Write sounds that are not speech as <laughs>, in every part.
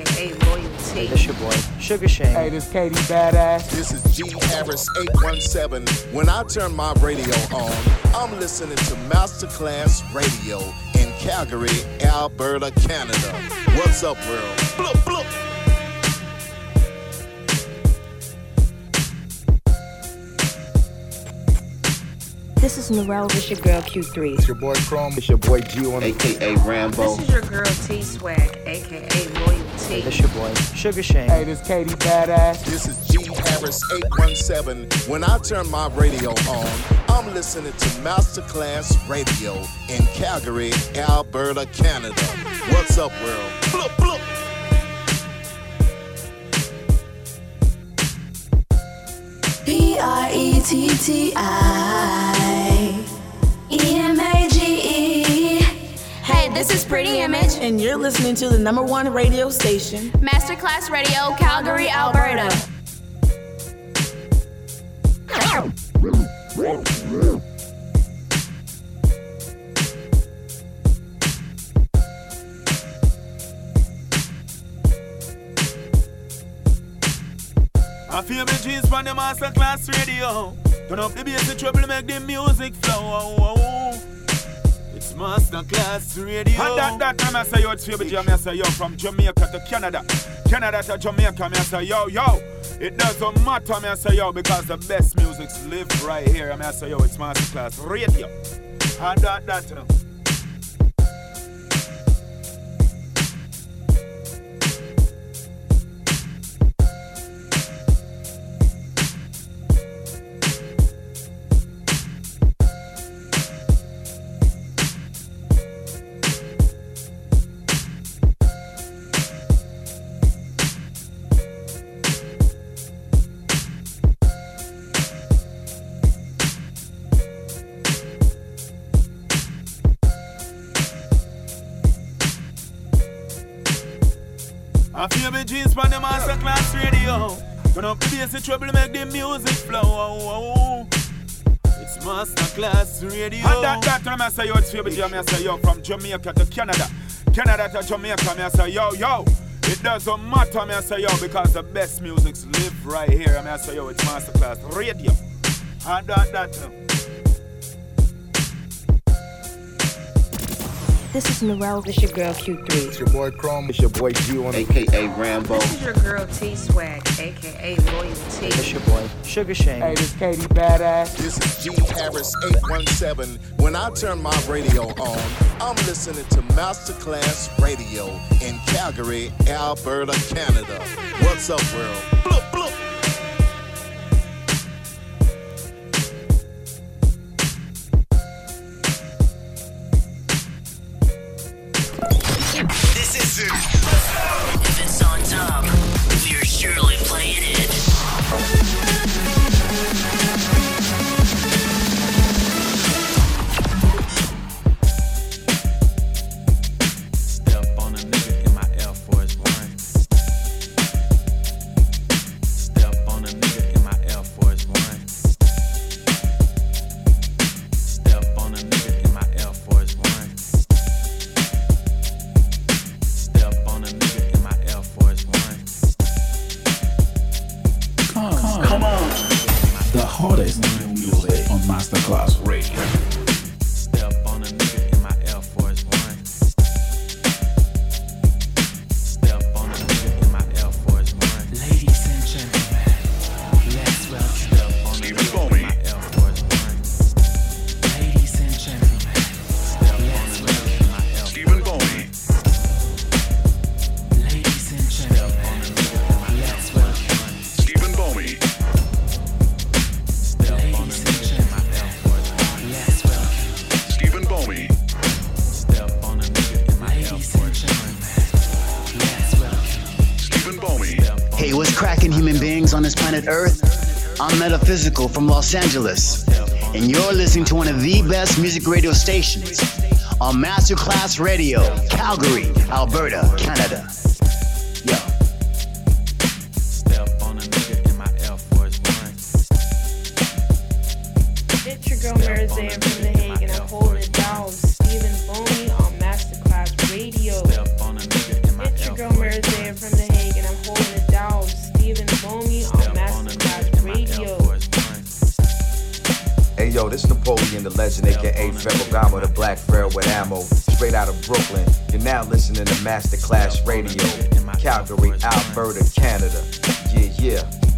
aka Loyalty. Hey, this your boy, Sugar Shane. Hey, this Katie Badass. This is G Harris 817. When I turn my radio on, I'm listening to Masterclass Radio in Calgary, Alberta, Canada. What's up, world? Blup, blup. This is Narelle, this your girl Q3. It's your boy Chrome. It's your boy G on the aka Rambo. This is your girl T Swag, aka Loyalty. Hey, this your boy, Sugar Shane. Hey, this Katie Badass. This is G Harris 817. When I turn my radio on, I'm listening to Masterclass Radio in Calgary, Alberta, Canada. What's up, world? Blup, blup. P this is Pretty Image. and you're listening to the number one radio station. Masterclass Radio, Calgary, Alberta. I feel my jeans on the masterclass radio. Turn up the bass and treble, make the music flow. It's masterclass radio. And that, that time I say yo, it's favorite jam. I say yo, from Jamaica to Canada, Canada to Jamaica. I say yo, yo. It doesn't matter, I say yo, because the best music's live right here. I say yo, it's masterclass radio. And that, that, you bass make the music flow. It's masterclass radio. And that, that time I say yo, it's favorite jam. I say yo, from Jamaica to Canada, Canada to Jamaica. I say yo, yo. It doesn't matter, I say yo, because the best music's live right here. I say yo, it's masterclass radio. And that, that. You This is Narelle, this your girl Q3. It's your boy Chrome. It's your boy G on aka Rambo. This is your girl T Swag, aka Loyalty. Hey, this your boy, Sugar Shane. Hey, this Katie Badass. This is G Harris 817. When I turn my radio on, I'm listening to Masterclass Radio in Calgary, Alberta, Canada. What's up, world? Blup, blup. I'm from Los Angeles, and you're listening to one of the best music radio stations on Masterclass Radio, Calgary, Alberta, Canada. Masterclass Radio. Calgary, Alberta, Canada. Yeah, yeah.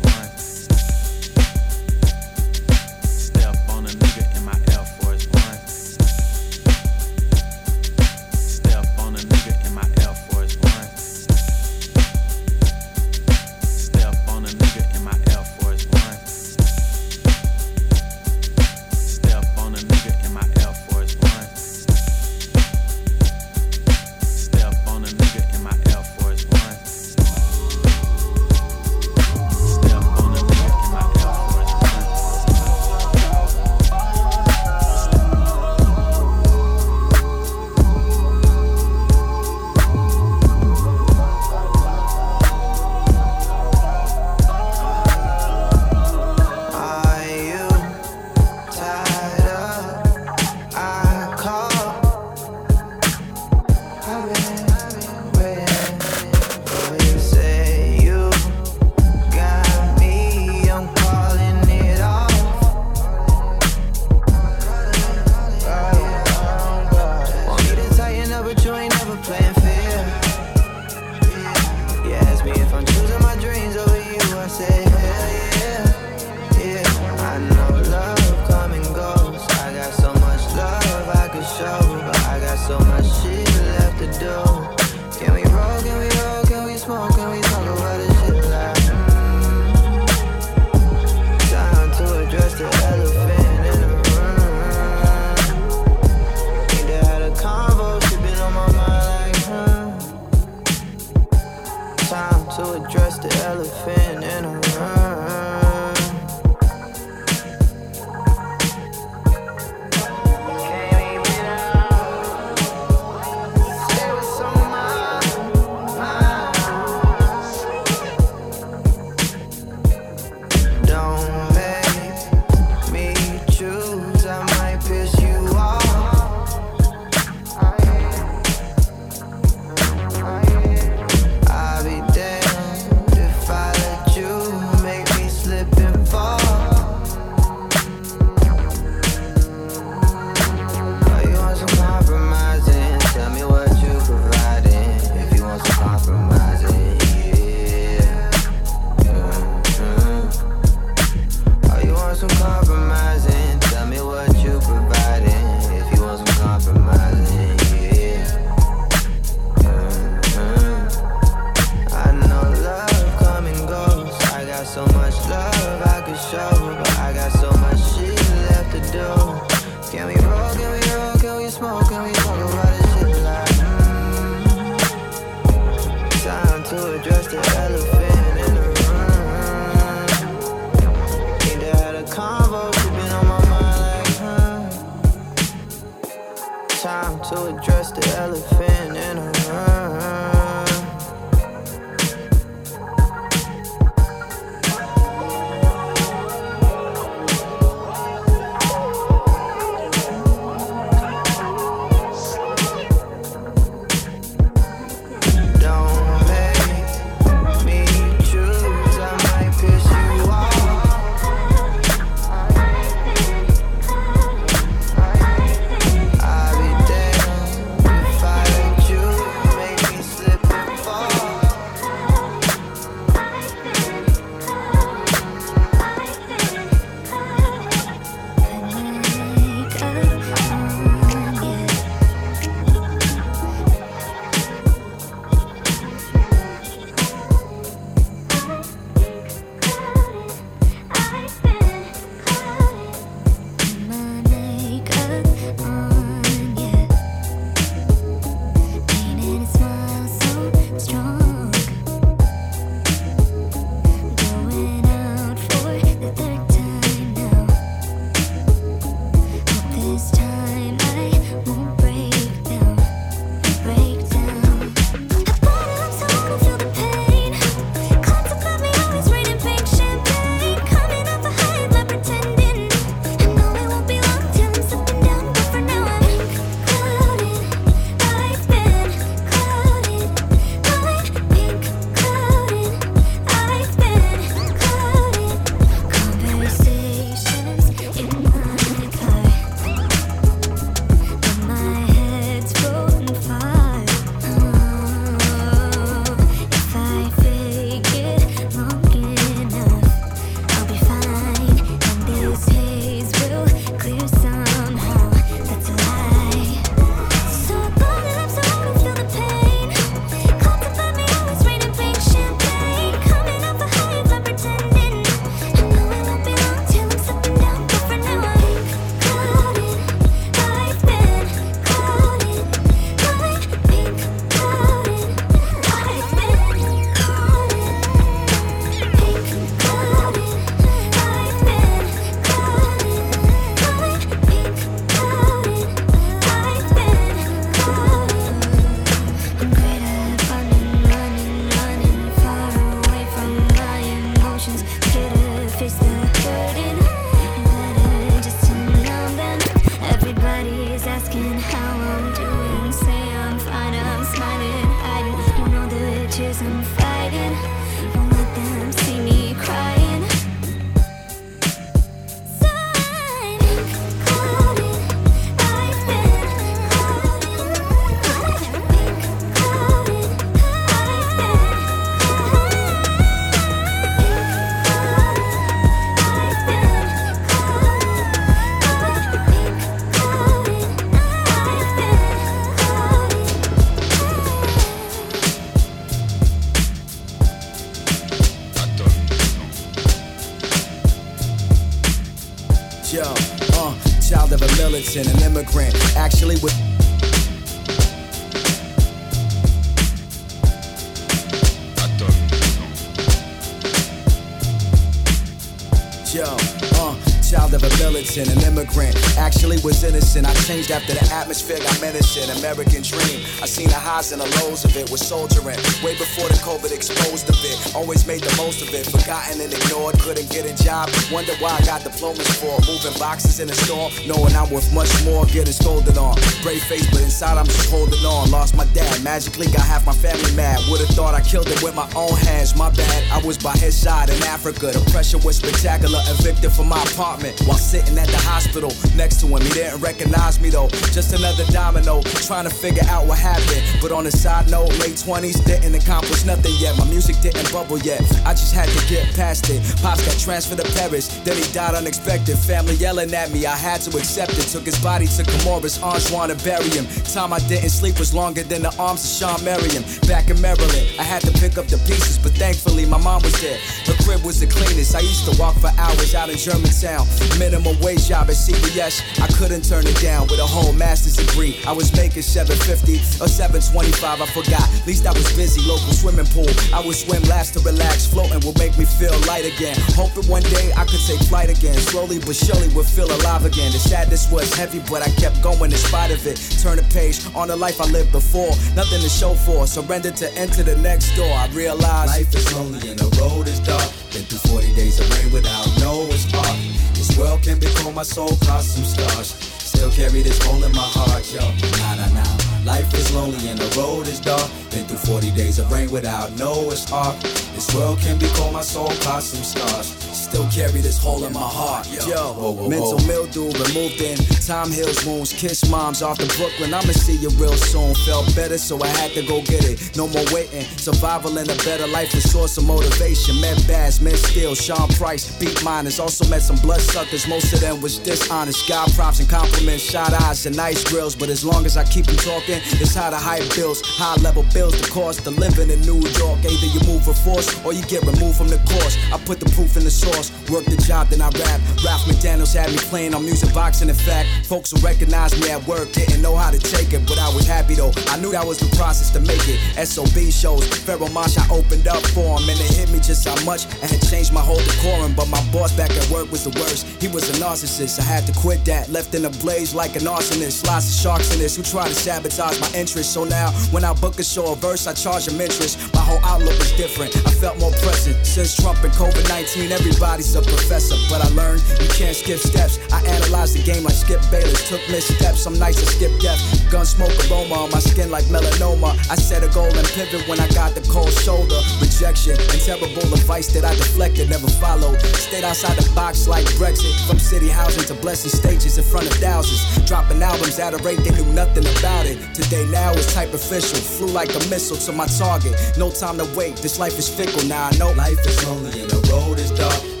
And the lows of it. Was soldiering way before the COVID exposed a bit. Always made the most of it, forgotten and ignored. Couldn't get a job, wonder why I got diplomas for. Moving boxes in the store, knowing I'm worth much more. Getting scolded on, brave face, but inside I'm just holding on. Lost my dad, magically got half my family mad. Would've thought I killed it with my own hands. My bad, I was by his side in Africa. The pressure was spectacular. Evicted from my apartment while sitting at the hospital next to him. He didn't recognize me though. Just another domino, trying to figure out what happened. But on a side note, late 20s didn't accomplish nothing yet. My music didn't bubble yet. I just had to get past it. Pops got transferred to Paris, then he died unexpected. Family yelling at me, I had to accept it. Took his body to Comoros, Anjouan to bury him. Time I didn't sleep was longer than the arms of Shawn Marion. Back in Maryland, I had to pick up the pieces, but thankfully my mom was there. Her crib was the cleanest. I used to walk for hours out in Germantown. Minimum wage job at CBS, I couldn't turn it down with a whole master's degree. I was making 750 or 725, I forgot. At least I was busy, local swimming pool. I would swim laps to relax, floating will make me feel light again. Hoping one day I could take flight again. Slowly but surely would feel alive again. The sadness was heavy, but I kept going in spite of it. Turn the page on the life I lived before. Nothing to show for. Surrender to enter the next door. I realized life is lonely and the road is dark. Been through 40 days of rain without no spark. This world can become my soul, cause some stars. Still carry this hole in my heart, yo. Nah, nah, nah. Life is lonely and the road is dark. Been through 40 days of rain without no spark. This world can become my soul, cause some scars. Still carry this hole in my heart, yo. Whoa, whoa, mental whoa. mildew removed in. Time heals wounds, kiss moms off to Brooklyn. I'ma see you real soon. Felt better, so I had to go get it. No more waiting. Survival and a better life is source of motivation. Met Bass, met Steel, Sean Price, Beatminerz. Also met some bloodsuckers. Most of them was dishonest. God props and compliments, shot eyes and nice grills. But as long as I keep them talking, it's how the hype bills. High level bills, the cost of living in New York. Either you move for force or you get removed from the course. I put the proof in the source. Work the job, then I rap. Ralph McDaniels had me playing on music boxing. In fact, folks who recognized me at work didn't know how to take it, but I was happy though. I knew that was the process to make it. SOB shows, Pharoahe Monch, I opened up for him, and it hit me just how much I had changed my whole decorum. But my boss back at work was the worst. He was a narcissist. I had to quit that. Left in a blaze like an arsonist. Lots of sharks in this who try to sabotage my interest. So now, when I book a show or verse, I charge them interest. My whole outlook was different. I felt more present. Since Trump and COVID 19, everybody's a professor. But I learned you can't skip steps. I analyzed the game like Skip Bayless. Took missteps. Some nights I skip death. Gun smoke aroma on my skin like melanoma. I set a goal and pivot when I got the cold shoulder. Rejection and terrible advice that I deflected, never followed. Stayed outside the box like Brexit. From city housing to blessing stages in front of thousands. Dropping albums at a rate they knew nothing about it. Today now is type official. Flew like a missile to my target. No time to wait. This life is fickle now. I know life is lonely and the road is dark.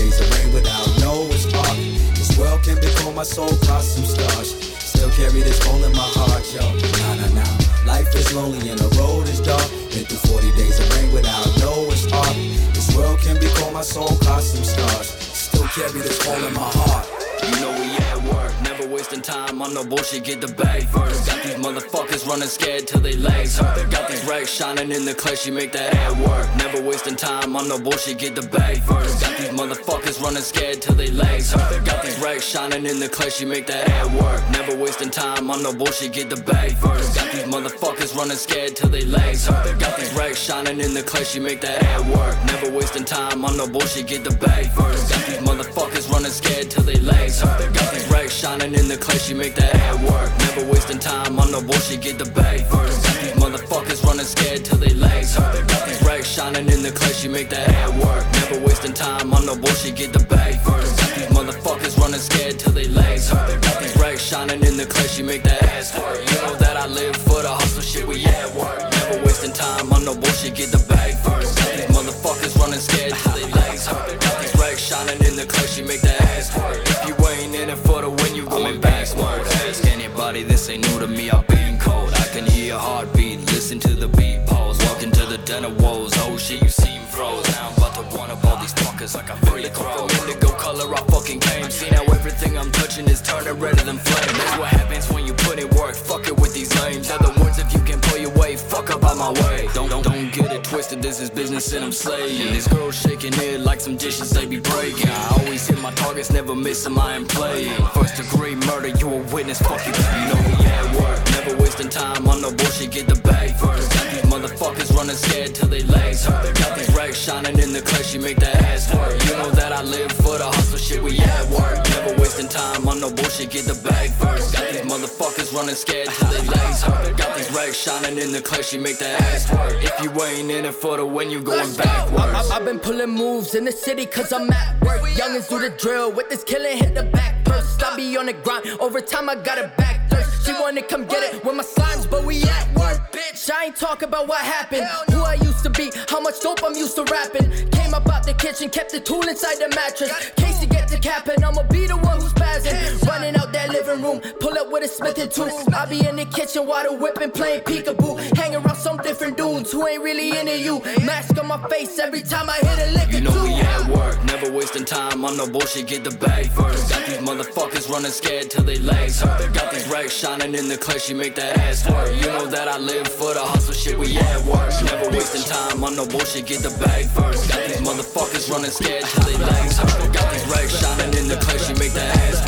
Been through 40 days of rain without no spark. This world can become my soul, cause some stars. Still carry this hole in my heart, yo. Nah, nah, nah. Life is lonely and the road is dark. Been through 40 days of rain without no spark. This world can become my soul, cause some stars. Still carry this hole in my heart. You know we never wasting time on no bullshit, get the bag first. Got these motherfuckers running scared till they legs hurt. Got these racks shining in the clash, you make that ad work. Never wasting time on no bullshit, get the bag first. Got these motherfuckers running scared till they legs hurt. Got these racks shining in the clash, you make that ad work. Never wasting time on no bullshit, get the bag first. Got these motherfuckers running scared till they legs hurt. Got these racks shining in the clash, you make that ad work. Never wasting time on no bullshit, get the bag first. Got these motherfuckers running scared till they legs hurt. Got these racks shining in the clash, you make that ad work. Never wasting time on no bullshit, get the bag first. These motherfuckers running scared till they legs hurt. Got these racks shining in the clash, you make that ad work. Never wasting time on no bullshit, get the bag first. These motherfuckers running scared till they legs hurt. Got these racks shining in the clash, you make that ass work. Touching redder than flame. That's what happens when you put in work, fuck it with these names. Other words, if you can pull your way, fuck up out my way. Don't, don't, don't get it twisted, this is business and I'm slaying. This girl shaking it like some dishes they be breaking. I always hit my targets, never miss them, I ain't playing. First degree murder, you a witness, fuck you. You know we at work, never wasting time on no bullshit, get the bag first. Motherfuckers running scared till they legs hurt. Got these racks shining in the clash, you make that ass work. You know that I live for the hustle shit, we at work. Never wasting time on no bullshit, get the bag first. Got these motherfuckers running scared till they legs hurt. Got these racks shining in the clutch, you make that ass work. If you ain't in it for the win, you going backwards. I, have been pulling moves in the city cause I'm at work. Youngins do the drill with this killing, hit the back first. I be on the grind, over time I got it back thirst. She wanna come get it with my slimes, but we at work, bitch. I ain't talking about what happened, who I used to be, how much dope I'm used to rapping. Came up out the kitchen, kept the tool inside the mattress. Casey get the cap, and I'ma be the one who's passing. Running out that living room, pull up with a Smith and two. I be in the kitchen while the whipping, playing peekaboo. Hanging around some different dudes who ain't really into you. Mask on my face every time I hit a lick. You know we at work, never wasting time. I'm no bullshit, get the bag first. Got these motherfuckers running scared till they legs hurt. Got these rag shots shining in the clutch, you make that ass work. You know that I live for the hustle shit, we at work. Never wasting time on no bullshit, get the bag first. Got these motherfuckers running scared till they legs hurt. Got these racks shining in the clutch, you make that ass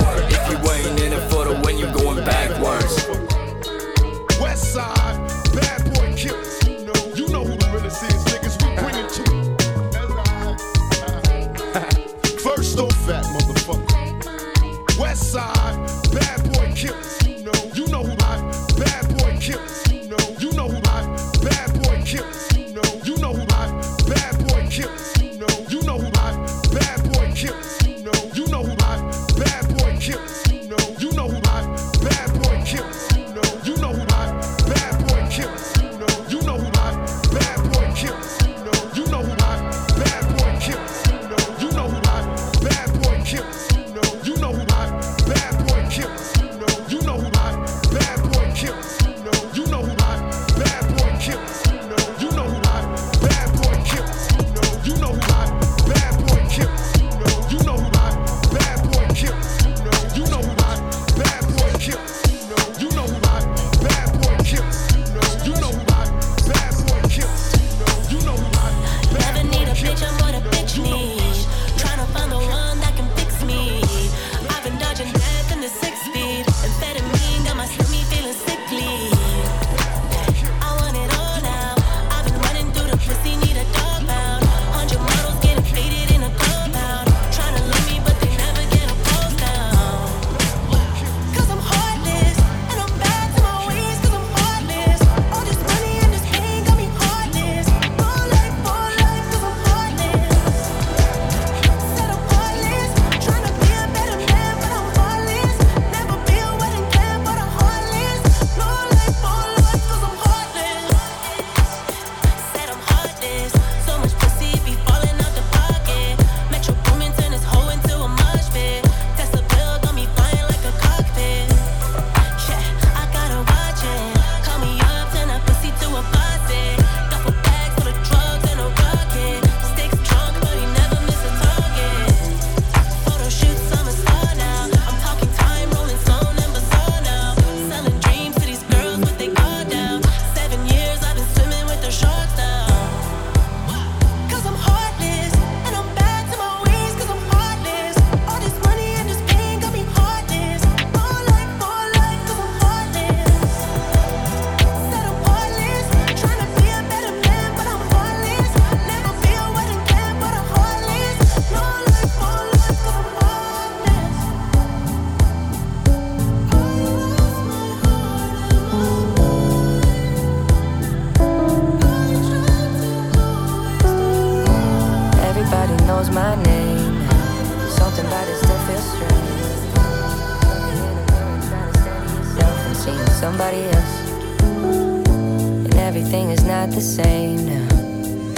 Everything is not the same now.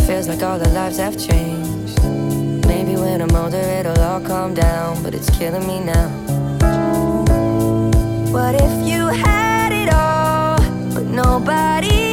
Feels like all the lives have changed. Maybe when I'm older, it'll all calm down, but it's killing me now. What if you had it all, but nobody?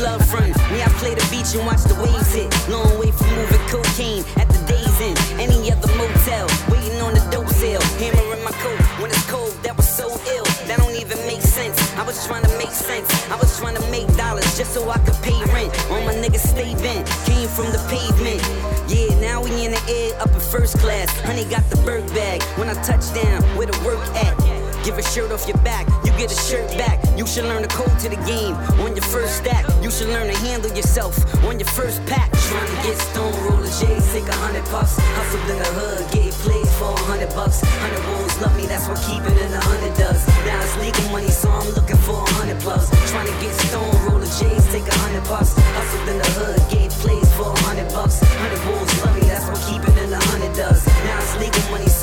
Love run? Me, I play the beach and watch the waves hit. Long way from moving cocaine at the day's end. Any other motel, waiting on the dope sale. Hammer in my coat when it's cold, that was so ill. That don't even make sense. I was trying to make sense. I was trying to make dollars just so I could pay rent. All my niggas stay bent, came from the pavement. Yeah, now we in the air up in first class. Honey got the bird bag. When I touch down, where the work at? Give a shirt off your back, you get a shirt back. You should learn the code to the game on your first stack. You should learn to handle yourself on your first pack. Trying to get stone roller J's, take a hundred puffs. Hustled in the hood, gave plays for a hundred bucks. Hundred wolves love me, that's what keep it in the hundred does. Now it's legal money, so I'm looking for a hundred plus. Trying to get stone roller J's, take a hundred bucks. Hustled in the hood, gave plays for a hundred bucks. Hundred wolves love me, that's what keep it in the hundred does. Now it's legal money, so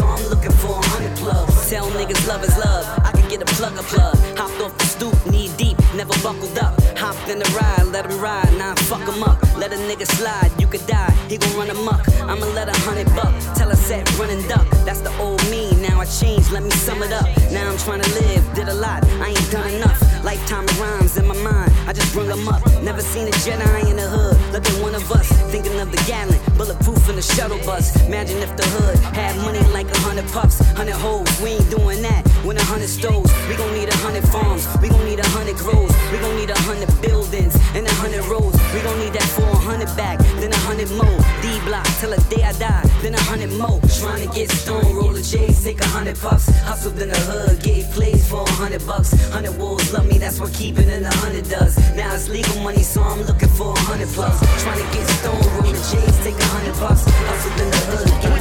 Tell niggas love is love. I can get a plug a plug. Hopped off the stoop, knee deep, never buckled up. Hopped in the ride, let him ride, now I fuck him up. Let a nigga slide, you could die, he gon' run amok. I'ma let a hundred buck, tell a set, run and duck. That's the old me, now I changed, let me sum it up. Now I'm trying to live, did a lot, I ain't done enough. Lifetime of rhymes in my mind, I just brung them up. Never seen a Jedi in the hood, at one of us, thinking of the gallon, bulletproof in the shuttle bus. Imagine if the hood had money like a hundred puffs, hundred hoes, we ain't doing that. When a hundred stoves, we gon' need a hundred farms, we gon' need a hundred grows, we gon' need a hundred buildings and a hundred roads. We gon' need that for a hundred back, then a hundred more. D block till the day I die, then a hundred more. Trying to get stone, roller J's, take a hundred puffs. Hustled in the hood, gave plays for a hundred bucks. Hundred wolves love me, that's what keep it in a hundred does. Now it's legal money, so I'm looking for a hundred plus. Trying to get stone, roller J's, take a hundred bucks. Hustled in the hood,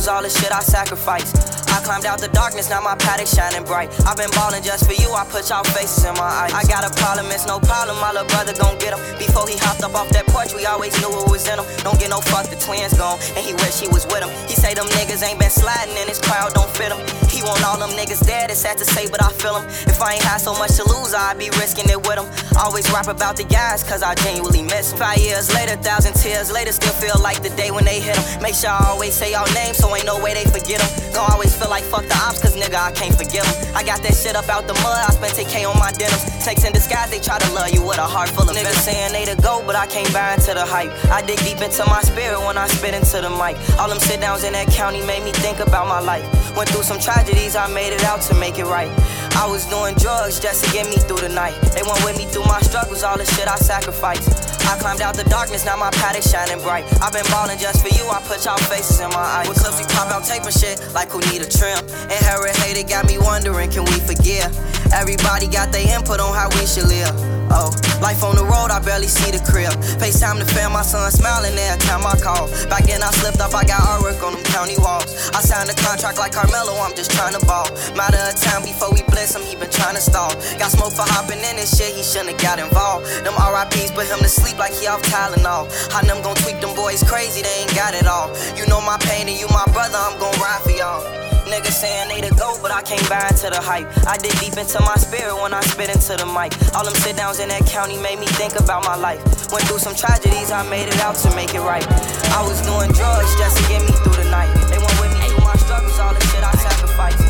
was all the shit I sacrificed. I climbed out the darkness, now my paddock shining bright. I've been ballin' just for you, I put y'all faces in my eyes. I got a problem, it's no problem, my little brother gon' get him. Before he hopped up off that porch, we always knew what was in him. Don't get no fuck, the twins gone, and he wish he was with him. He say them niggas ain't been sliding, and his crowd don't fit him. He want all them niggas dead, it's sad to say, but I feel them. If I ain't had so much to lose, I'd be risking it with them. Always rap about the guys, cause I genuinely miss him. Five years later, thousand tears later, still feel like the day when they hit them. Make sure I always say y'all names, so ain't no way they forget Don't always feel like fuck the ops, cause nigga, I can't forget them. I got that shit up out the mud, I spent 10K on my denims. Snakes in disguise, they try to love you with a heart full of niggas saying they the go, but I can't buy into the hype. I dig deep into my spirit when I spit into the mic. All them sit downs in that county made me think about my life. Went through some tragedy I made it out to make it right. I was doing drugs just to get me through the night. They went with me through my struggles, all the shit I sacrificed. I climbed out the darkness, now my paddock shining bright. I've been ballin' just for you, I put y'all faces in my eyes. With clips, we pop out tape and shit, like who need a trim. Inherit hate, it got me wondering, can we forgive? Everybody got their input on how we should live. Oh, life on the road, I barely see the crib. FaceTime to fam, my son smiling every time I call. Back then I slipped up, I got artwork on them county walls. I signed a contract like Carmelo, I'm just trying to ball. Matter of time before we blitz him, he been trying to stall. Got smoke for hopping in this shit, he shouldn't have got involved. Them RIPs put him to sleep like he off Tylenol. How them gon' tweak them boys crazy, they ain't got it all. You know my pain and you my brother, I'm gon' ride for y'all. Niggas saying they the go, but I can't buy into the hype. I dig deep into my spirit when I spit into the mic. All them sit downs in that county made me think about my life. Went through some tragedies, I made it out to make it right. I was doing drugs just to get me through the night. They went with me through my struggles, all the shit I sacrificed.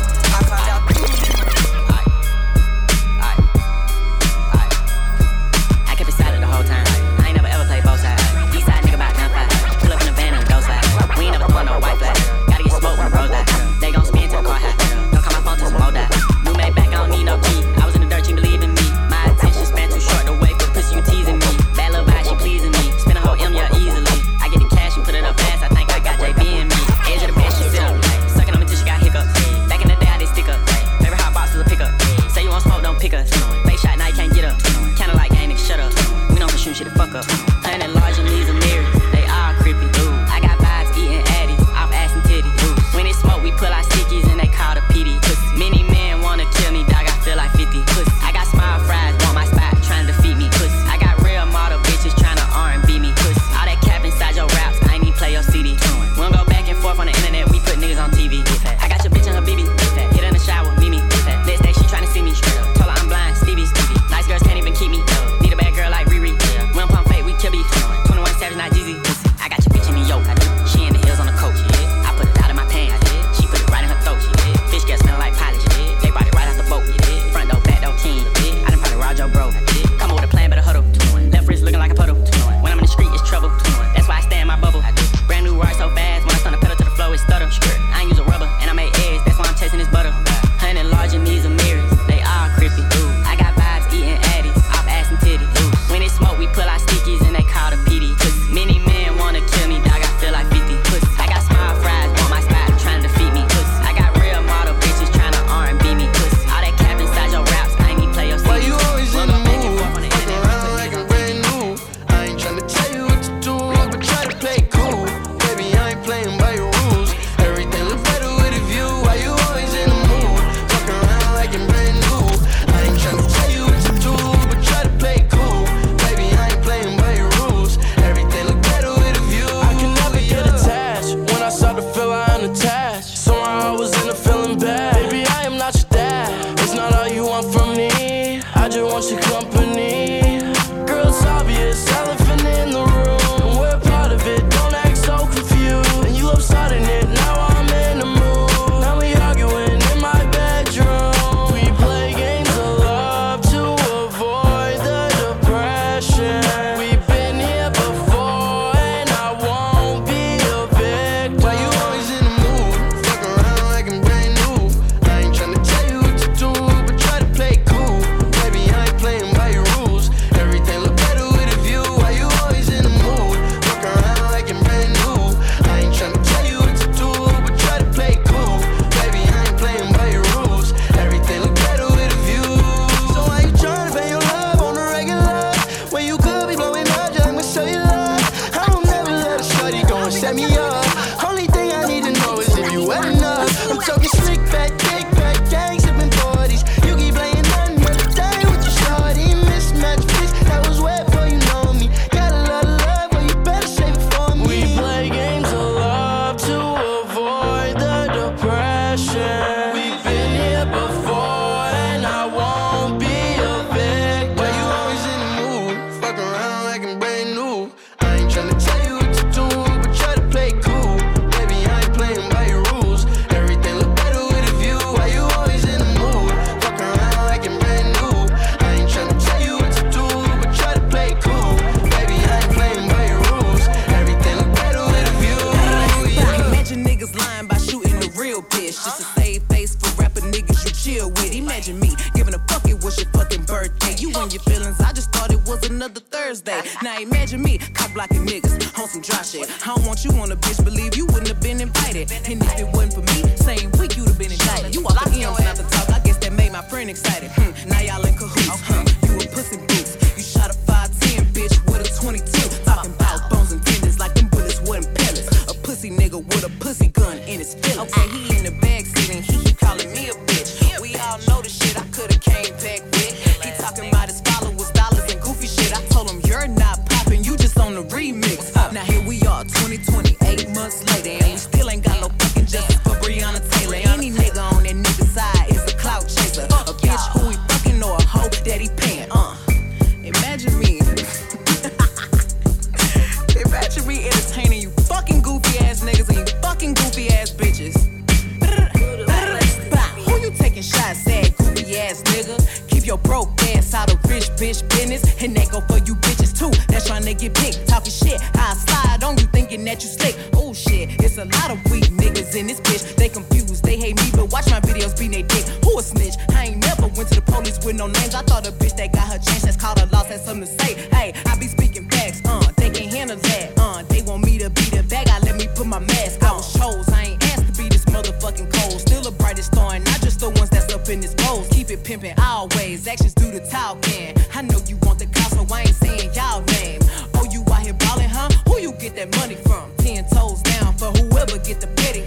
I know you want the call, so I ain't saying y'all name. Oh, you out here ballin', huh? Who you get that money from? Ten toes down for whoever get the petty,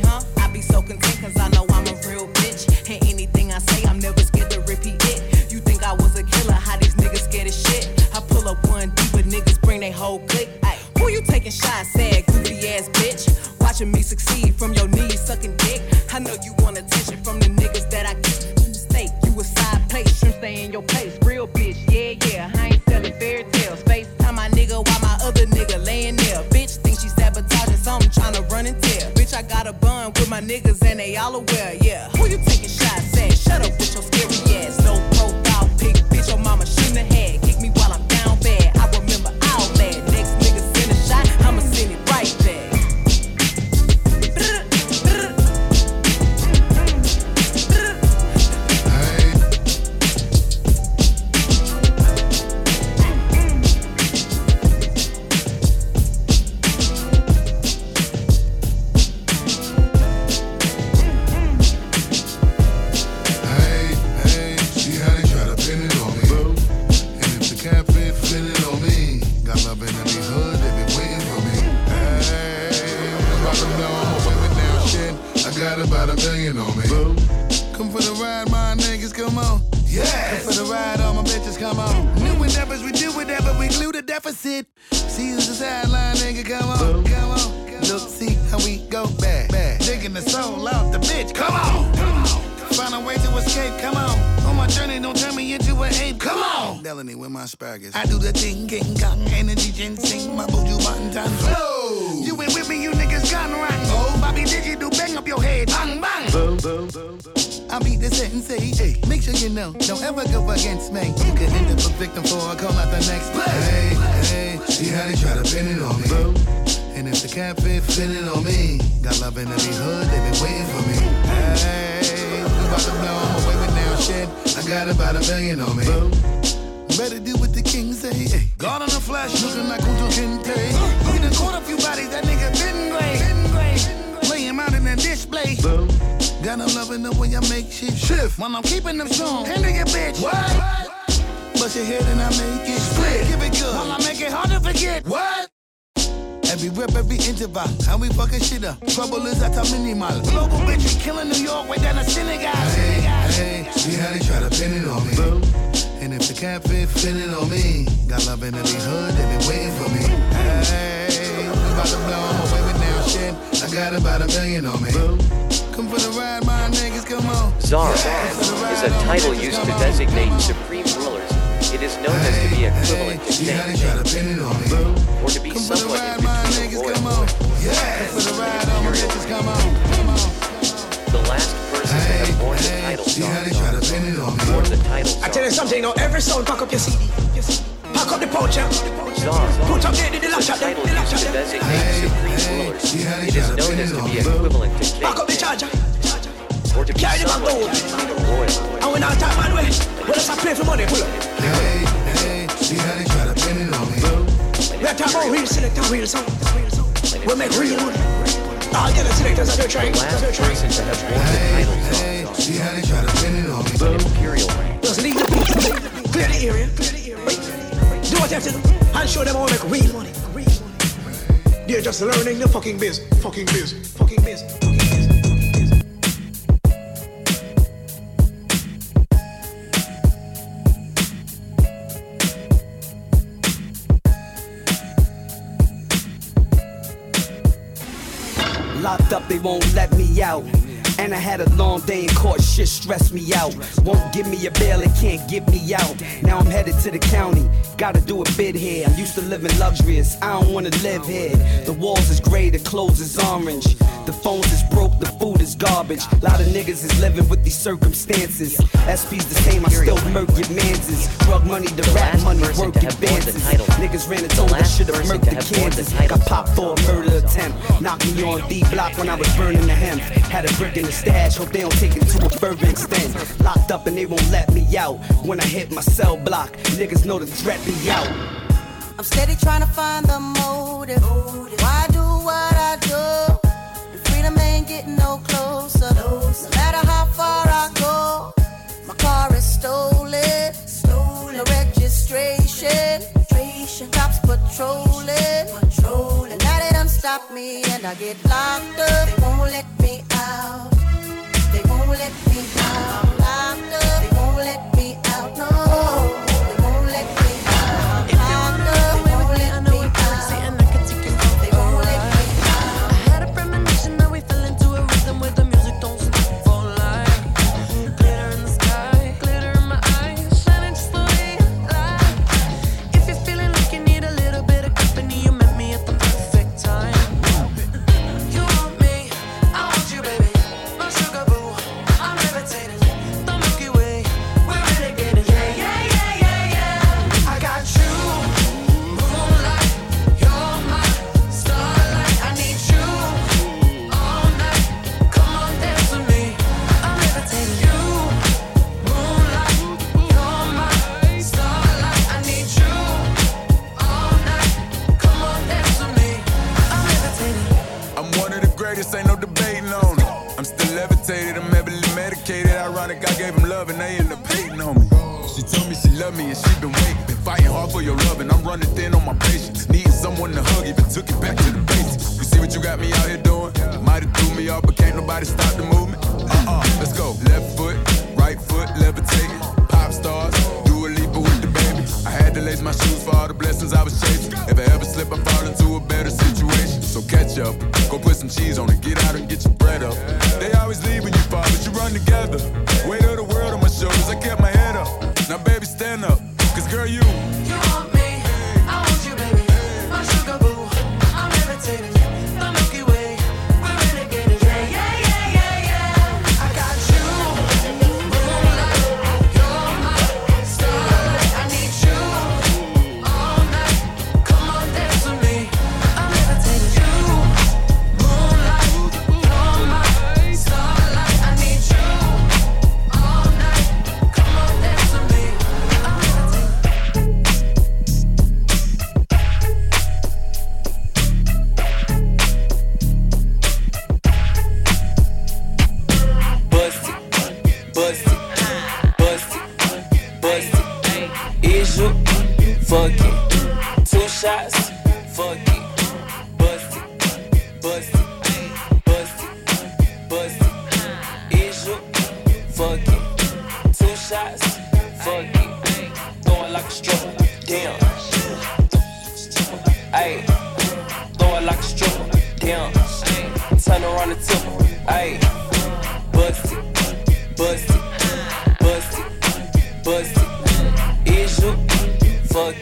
Alloway. Guatemala. Global killing New York. Hey, see how they try to pin it on me. And if the fit, it on me. Got love in hood, they been waiting for me. Hey, about to blow my way now shit. I got about a million on me. Come for the ride, my niggas, come on. Yeah, is a title used to designate supreme ruler. It is known as to be equivalent to stank or to be somewhat in between a royal The last person to have worn the title song worn the title song. I tell you something, now every song, pack up your CD. Pack up the pouch. Put up there, the lash at them. The lash at them. It is known as to be equivalent to Pack up the charger. Carry the bag someone And when I talk man way, well let's pay for money, pull up. Hey, hey, see how they try to pin it on me. We are talking about real select and real sound. We make real money. All the other selectors are trying. The last person to have won the title song See how they try to pin it on me. the Imperial rank. Just leave the people. Clear the area. Clear the area. Do what you have to do. And show them how to make real money. They're just learning the. Fucking biz. Fucking biz. Fucking biz. Locked up, they won't let me out. And I had a long day in court, shit stressed me out. Won't give me a bail, it can't get me out. Now I'm headed to the county, gotta do a bid here. I'm used to living luxurious, I don't wanna live here. The walls is gray, the clothes is orange. The phones is broke, the food is garbage. A lot of niggas is living with these circumstances. SP's the same, I still murk your manses. Drug money, the rap money, person work to have won advances. title. Niggas ran and The told I last should've person murked the have won the Kansas. title Got popped for a murder attempt. Knocked me on D block when I was burning the hemp. Had a brick in the stash, hope they don't take it to a further extent. Locked up and they won't let me out. When I hit my cell block, niggas know the threat be out. I'm steady trying to find the motive. Why do what I do? Ain't getting no closer. No matter how far I go, my car is stolen. Stolen. No registration. Cops patrolling. And now they done stop me and I get locked up. They won't let me out. They won't let me out. I'm locked up. They won't let me out. No. Bust it, bust it, bust it. Is you it.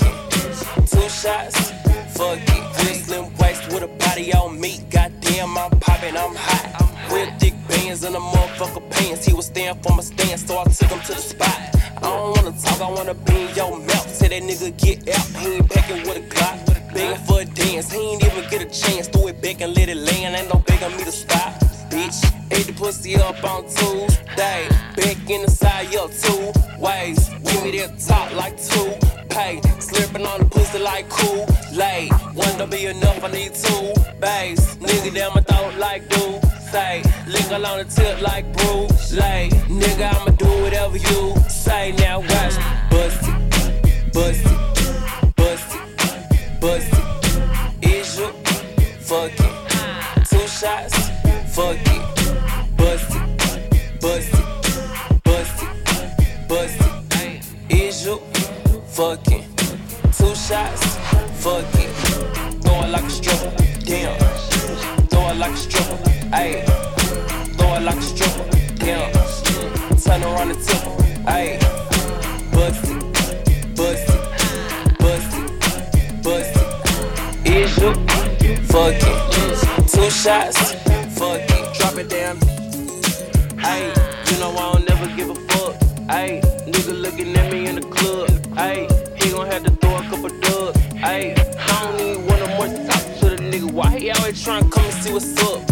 two shots? Fuck it. Slim waist with a body on me. Goddamn, I'm popping, I'm hot. Real thick bands in the motherfucker pants. He was staying for my stance, so I took him to the spot. I don't wanna talk, I wanna be in your mouth. Say that nigga get out, he ain't packing with a Glock. Begging for a dance, he ain't even get a chance. Threw it back and let it land, ain't no begging me to stop. Bitch, Ate the pussy up on Tuesday. Say. On the tip like Bruce Lay. Nigga, I'ma do whatever you say. Now watch. Bust it, bust it, bust it, bust it. Is you fucking two shots? Fuck it, bust it, bust it, bust it, bust it. Is you fucking two shots? Fuck it, throw it like a stripper. Damn, throw it like a stripper. Ayy, it like a stripper. Damn, turn around the tip. Ayy, bust it, bust it, bust it, bust it. Is you fucking two shots? Fuck it, drop it down. Ayy, you know I don't never give a fuck. Ayy, nigga looking at me in the club. Ayy, he gon' have to throw a couple dubs. Ayy, I don't need one more to talk to the nigga. Why he always tryna come and see what's up?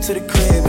To the crib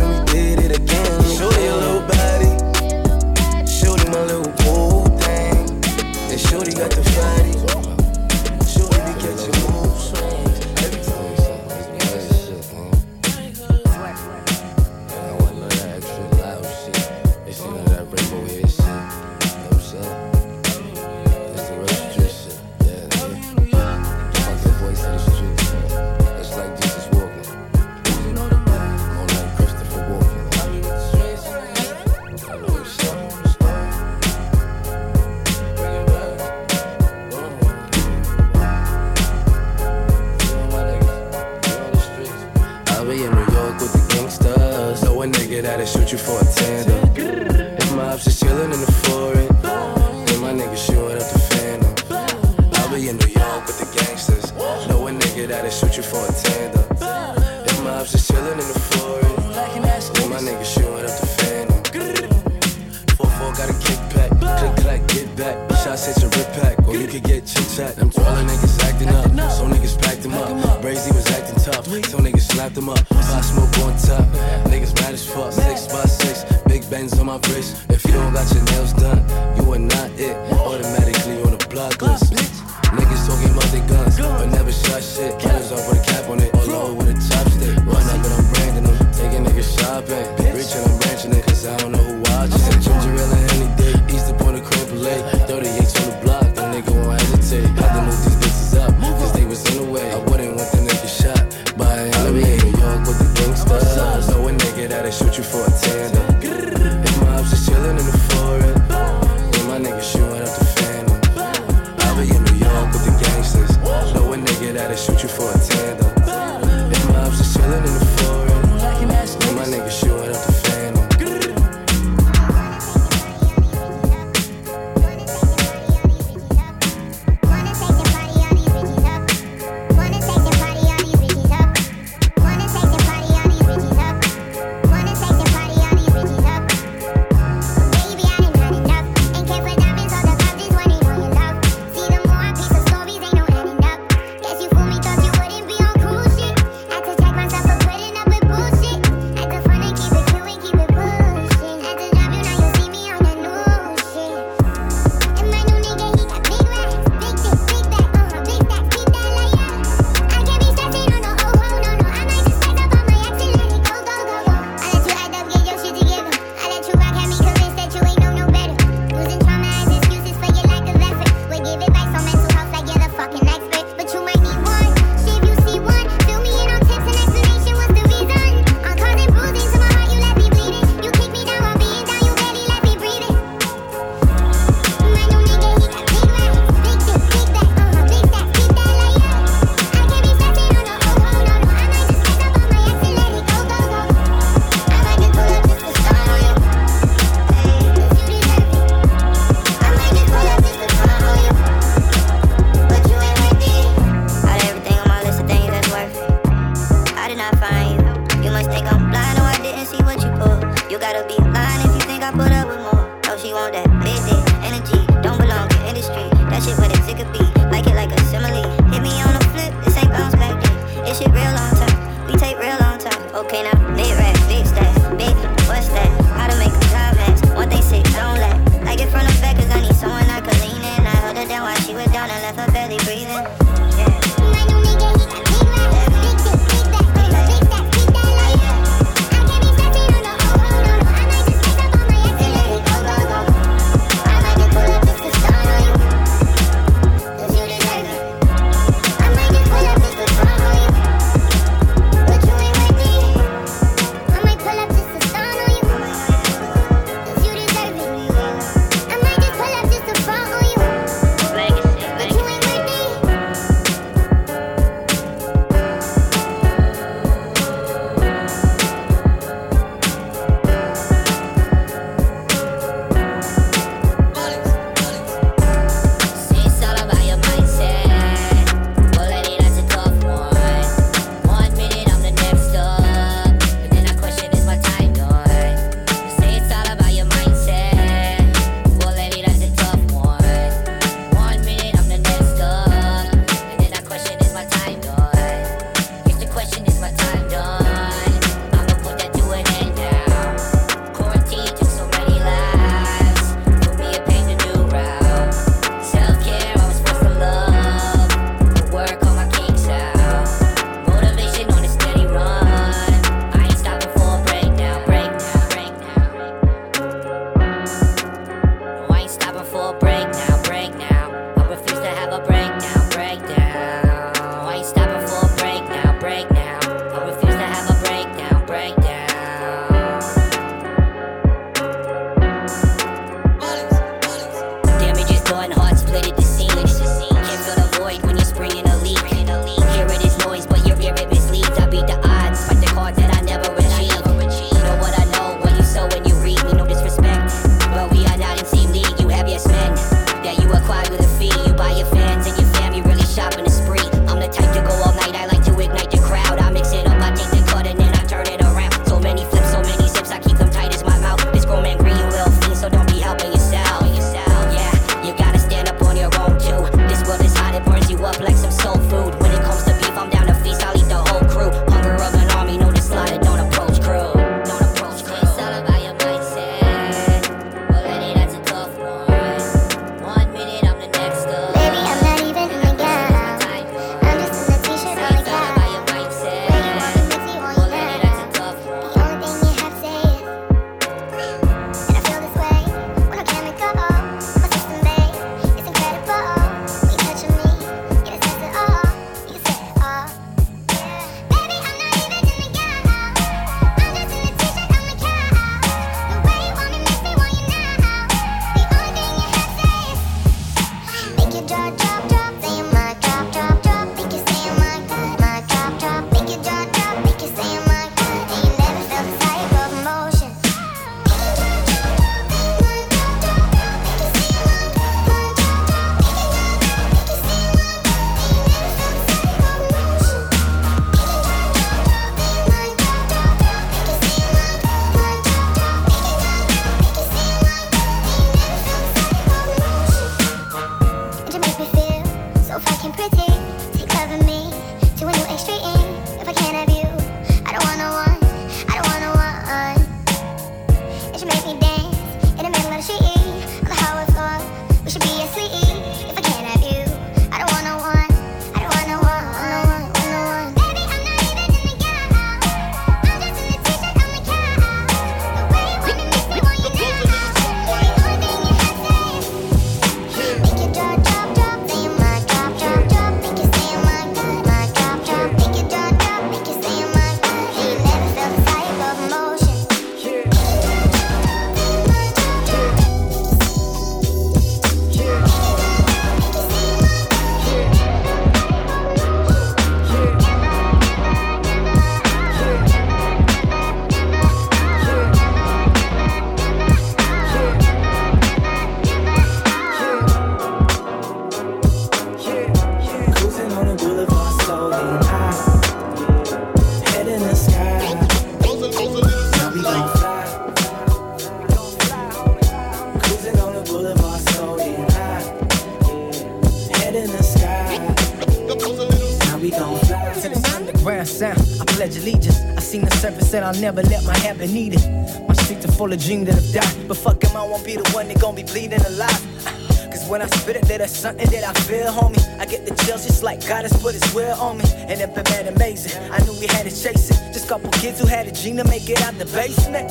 full of dreams that have died. But fuck 'em, I won't be the one that gon' be bleeding alive. <laughs> Cause when I spit it, there's something that I feel, homie. I get the chills just like God has put his will on me. And it been amazing. I knew we had to chase it. Just couple kids who had a dream to make it out the basement.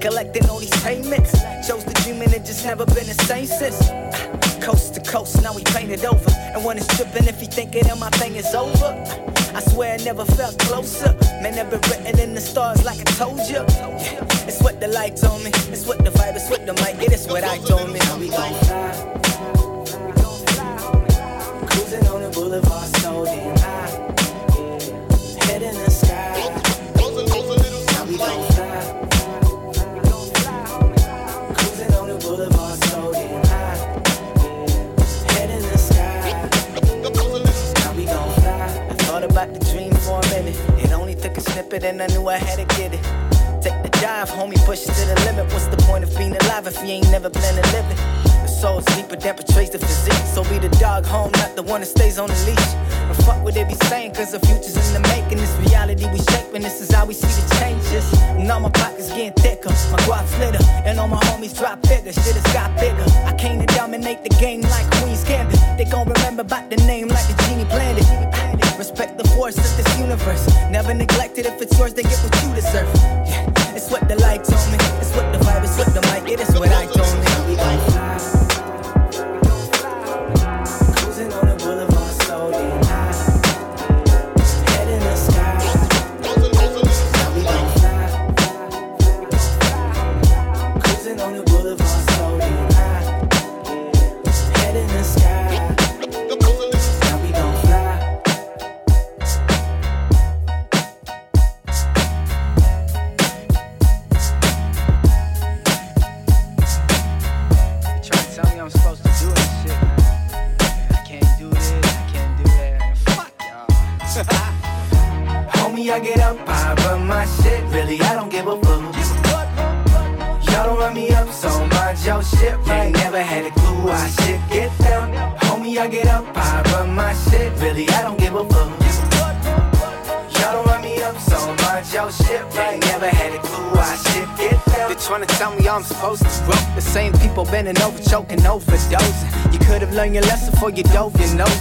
Collecting all these payments. Chose the dream and it just never been the same since. <laughs> Coast to coast, now we paint it over. And when it's tripping, if you thinking that my thing is over, I swear I never felt closer. Man, never written in the stars like I told you. Yeah, it's what the lights on me, it's what the vibe, it's what the mic, it is what I told me. We gon' fly. Cruising on the boulevard, so damn you ain't never planned to live it? The soul's deeper than portrays the physique. So be the dog home, not the one that stays on the leash. And fuck what they be saying, cause the future's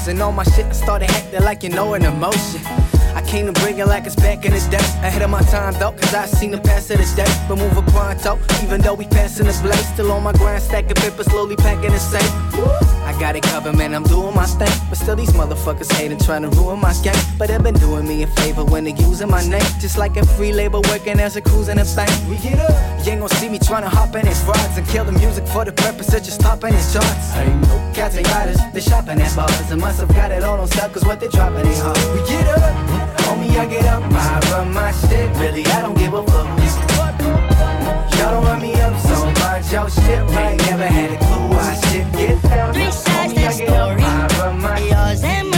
And all my shit I started acting like you know an emotion. I came to bring it like it's back in the day. Ahead of my time though, cause I seen the past of the day. But move a pronto, even though we passing the blaze. Still on my grind, stacking paper, slowly packing the safe. I got it covered, man, I'm doing my thing. But still, these motherfuckers hating, trying to ruin my game. But they've been doing me a favor when they using my name. Just like a free labor working as a cruising a thing. We get up. You ain't gonna see me trying to hop in his rods and kill the music for the purpose of just topping his charts. Ain't no cats and riders, they shopping at bars. And must have got it all on sale, cause what they dropping ain't hard. We get up. Homie, I get up, I run my shit. Really, I don't give a fuck. Y'all don't run me up so much, yo shit right. Never had a clue I shit get down. Three sides to Homie, I get up, story. I run my Yours and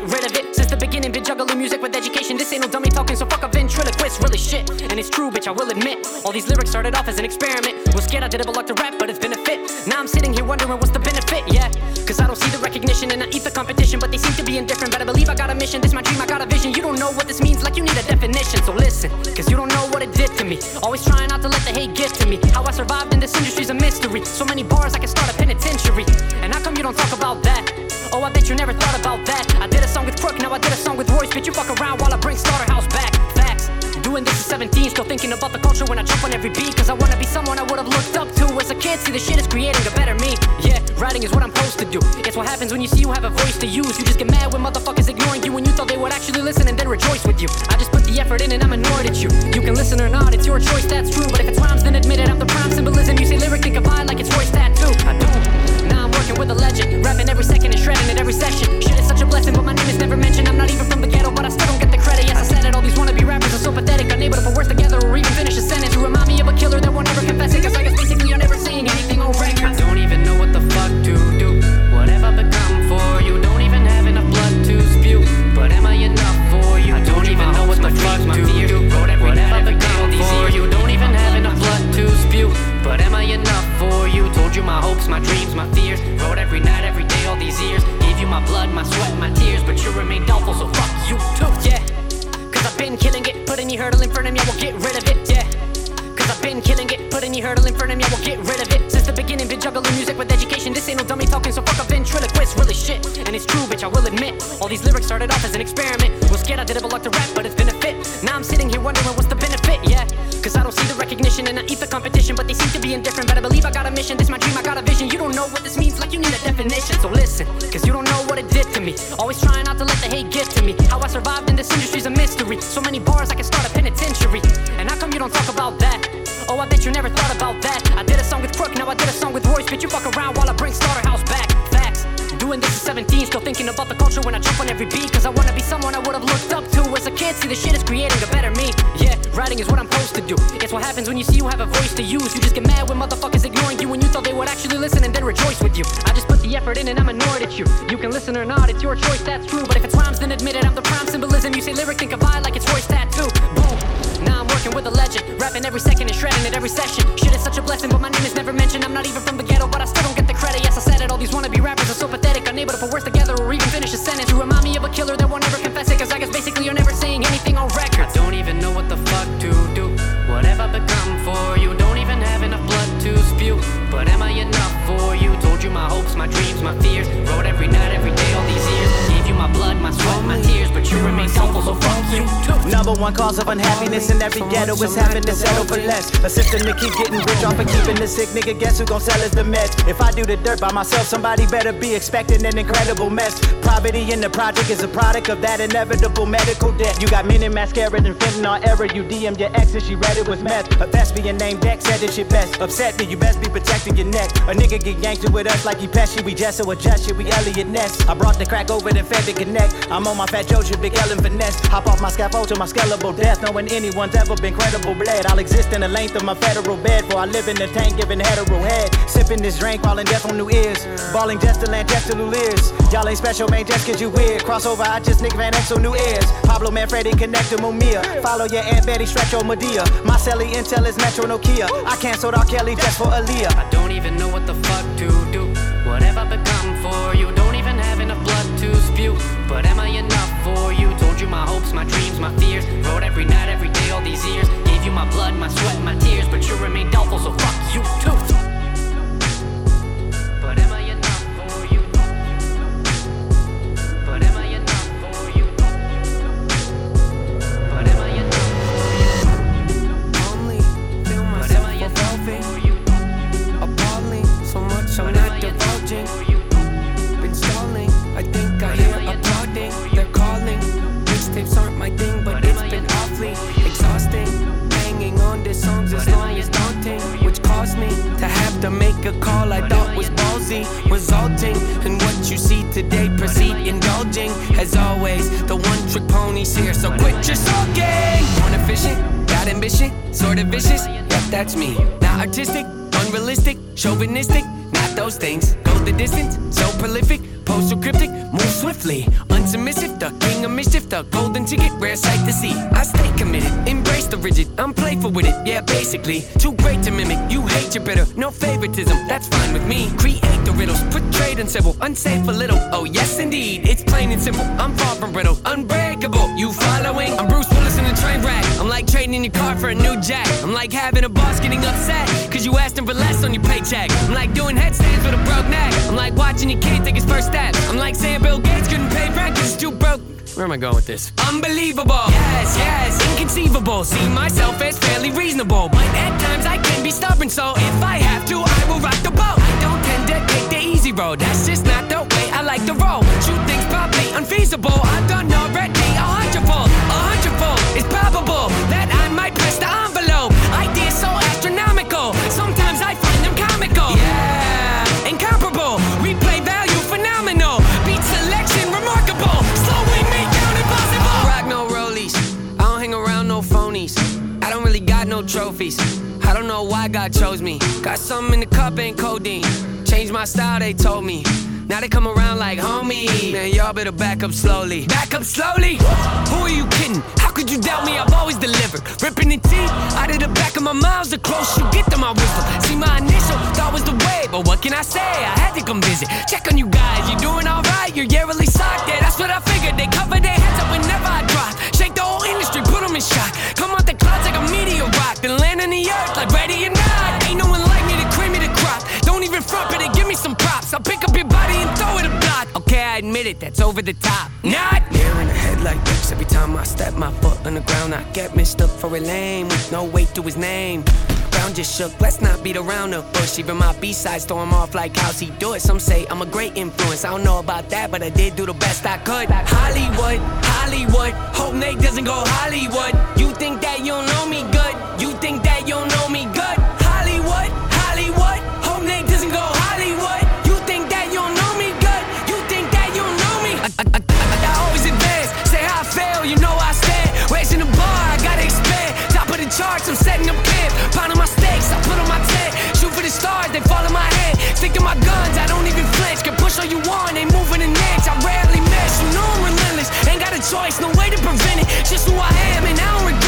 get rid of it. Since the beginning, been juggling music with education. This ain't no dummy talking, so fuck a ventriloquist, really shit. And it's true, bitch, I will admit. All these lyrics started off as an experiment. Was scared I did it, but luck to rap, but it's been a fit. Now I'm sitting here wondering what's the benefit, yeah. Cause I don't see the recognition and I eat the competition, but they seem to be indifferent. I believe I got a mission, this my dream, I got a vision. You don't know what this means, like you need a definition. So listen, cause you don't know what it did to me. Always trying not to let the hate get to me. How I survived in this industry's a mystery. So many bars, I can start a penitentiary. And how come you don't talk about that? Oh, I bet you never thought about that. I did a song with Crook, now I did a song with Royce. Bitch, you fuck around while I bring Slaughterhouse back. Facts. Doing this at 17, still thinking about the culture when I jump on every beat. Cause I wanna be someone I would've looked up to as a kid. See, the shit is creating a better me. Yeah, writing is what I'm supposed to do. It's what happens when you see you have a voice to use. You just get mad when motherfuckers ignoring you when you thought they would actually listen and then rejoice with you. I just put the effort in and I'm annoyed at you. You can listen or not, it's your choice, that's true. But if it's rhymes, then admit it. I'm the prime symbolism. You say lyric, of I like it's Royce tattoo. I don't. With a legend, rapping every second and shredding it every session. Shit is such a blessing, but my name is never mentioned. I'm not even from the ghetto, but I still don't get the credit. Yes, I said it. All these wannabe rappers are so pathetic, unable to put words together or even finish a sentence. You remind me of a killer that won't ever confess it, cause I guess basically you're never saying anything on record. I don't even know what the fuck to do. Whatever become for you, don't even have enough blood to spew. But am I enough for you? I don't even know what the fuck to do. Whatever become for you, don't even have enough blood to spew. But am I enough for you? Told you my hopes, my dreams, my fears. Wrote every night, every day, all these years. Gave you my blood, my sweat, my tears. But you remain doubtful, so fuck you too, yeah. Cause I've been killing it, put any hurdle in front of me, I will get rid of it, yeah. Cause I've been killing it, put any hurdle in front of me, I will get rid of it. Since the beginning, been juggling music with education. This ain't no dummy talking, so fuck a ventriloquist, really shit. And it's true, bitch, I will admit. All these lyrics started off as an experiment. Was scared I did it, but luck to rap, but it's been a fit. Now I'm sitting here wondering what's the benefit, yeah. Cause I don't see the recognition and I eat the competition, but they seem to be indifferent. Mission, this my dream, I got a vision. You don't know what this means, like you need a definition. So listen, cause you don't know what it did to me. Always trying not to let the hate get to me. How I survived in this industry's a mystery. So many bars, I can start a penitentiary. And how come you don't talk about that? Oh, I bet you never thought about that. I did a song with Crook, now I did a song with Royce. Bitch, you fuck around while I bring Slaughterhouse back. Facts. Doing this at 17, still thinking about the culture when I jump on every beat. Cause I wanna be someone I would've looked up to as a kid. See, the shit is creating a better me. Yeah, writing is what I'm supposed to do. It's what happens when you see you have a voice to use. You just get mad when motherfuckers you when you thought they would actually listen and then rejoice with you. I just put the effort in and I'm annoyed at you. You can listen or not, it's your choice, that's true. But if it's rhymes, then admit it. I'm the prime symbolism. You say lyric, think of I like it's Royce tattoo. Boom. Now I'm working with a legend, rapping every second and shredding it every session. Shit is such a blessing, of unhappiness in every ghetto is having to settle for less. A system to keep getting rich off of keeping the sick nigga. Guess who gon' sell us the meds? If I do the dirt by myself, somebody better be expecting an incredible mess. Poverty in the project is a product of that inevitable medical debt. You got men in mascara and fentanyl error. You DM'd your ex and she read it was meth. A thespian named Dex said this shit best. Upset me, you best be protecting your neck. A nigga get yanked with us like he pesky. We just so adjust shit, we Eliot Ness. I brought the crack over then fed the connect. I'm on my fat Joja, big Ellen finesse. Hop off my scaffold to my scalable death. Knowing anyone's ever been credible bled. I'll exist in the length of my federal bed. For I live in the tank, giving hetero head. Sipping this drink, calling death on new ears. Balling just to land, just to. Y'all ain't special, man, just cause you weird. Crossover, I just Nick Van Exel, new ears. Pablo Manfredi, connect to Mumia. Follow your Aunt Betty, stretch your Medea. My celly intel is Metro Nokia. I canceled R. Kelly just for Aaliyah. I don't even know what the fuck to do. Whatever become for you, don't even have enough blood to spew. But am I enough for you? Told you my hopes, my dreams, my fears. Wrote every night, every day, all these years. Gave you my blood, my sweat, my tears. But you remain doubtful, so fuck you too. But am I Mixtapes aren't my thing, but it's been awfully exhausting. Hanging on to songs as long as daunting, which caused me to have to make a call I thought was ballsy, resulting in what you see today proceed indulging as always. The one trick pony's here, so quit your sulking. Born efficient, got ambition, sort of vicious. Yep, that's me. Not artistic, unrealistic, chauvinistic. Not those things. The distance, so prolific, postal cryptic, move swiftly, unsubmissive. The king of mischief, the golden ticket, rare sight to see. I stay committed, embrace the rigid. I'm playful with it, yeah, basically. Too great to mimic. You hate your bitter, no favoritism. That's fine with me. Create the riddles, portrayed and civil, unsafe for little. Oh yes, indeed, it's plain and simple. I'm far from brittle, unbreakable. You following? I'm Bruce Willis in a train wreck. I'm like trading your car for a new jack. I'm like having a boss getting upset, you for less on your paycheck. I'm like doing headstands with a broke neck. I'm like watching your kid take his first step. I'm like saying Bill Gates couldn't pay rent cause he's too broke. Where am I going with this? Unbelievable. Yes, yes, inconceivable. See myself as fairly reasonable. But at times I can be stubborn, so if I have to, I will rock the boat. I don't tend to take the easy road. That's just not the way I like to roll. Shoot things probably unfeasible. I've done already a hundredfold. A hundredfold. It's probable that I might press the envelope. God chose me. Got something in the cup, ain't codeine. Changed my style, they told me. Now they come around like homie. Man, y'all better back up slowly. Back up slowly? Who are you kidding? How could you doubt me? I've always delivered. Ripping the teeth out of the back of my mouth. The closer you get to my wisdom. See, my initial thought was the way, but what can I say? I had to come visit. Check on you guys. You doing alright? You're yearly socked. Yeah, that's what I figured. They cover their heads up whenever I drop. Shake the whole industry, put them in shock. Come out the clouds like a meteor rock, then land on the earth like admit it, that's over the top. Not near in the head like this. Every time I step my foot on the ground, I get mixed up for a lame with no weight to his name. Ground just shook, let's not beat around the bush. Even my B-sides throw him off like how's he do it. Some say I'm a great influence. I don't know about that, but I did do the best I could. Hollywood, Hollywood. Hope Nate doesn't go Hollywood. You think that you don't know me good? You think that eyes, they fall in my head. Stick to my guns, I don't even flinch. Can push all you want, ain't moving an inch. I rarely miss, you know I'm relentless. Ain't got a choice, no way to prevent it. Just who I am, and I don't regret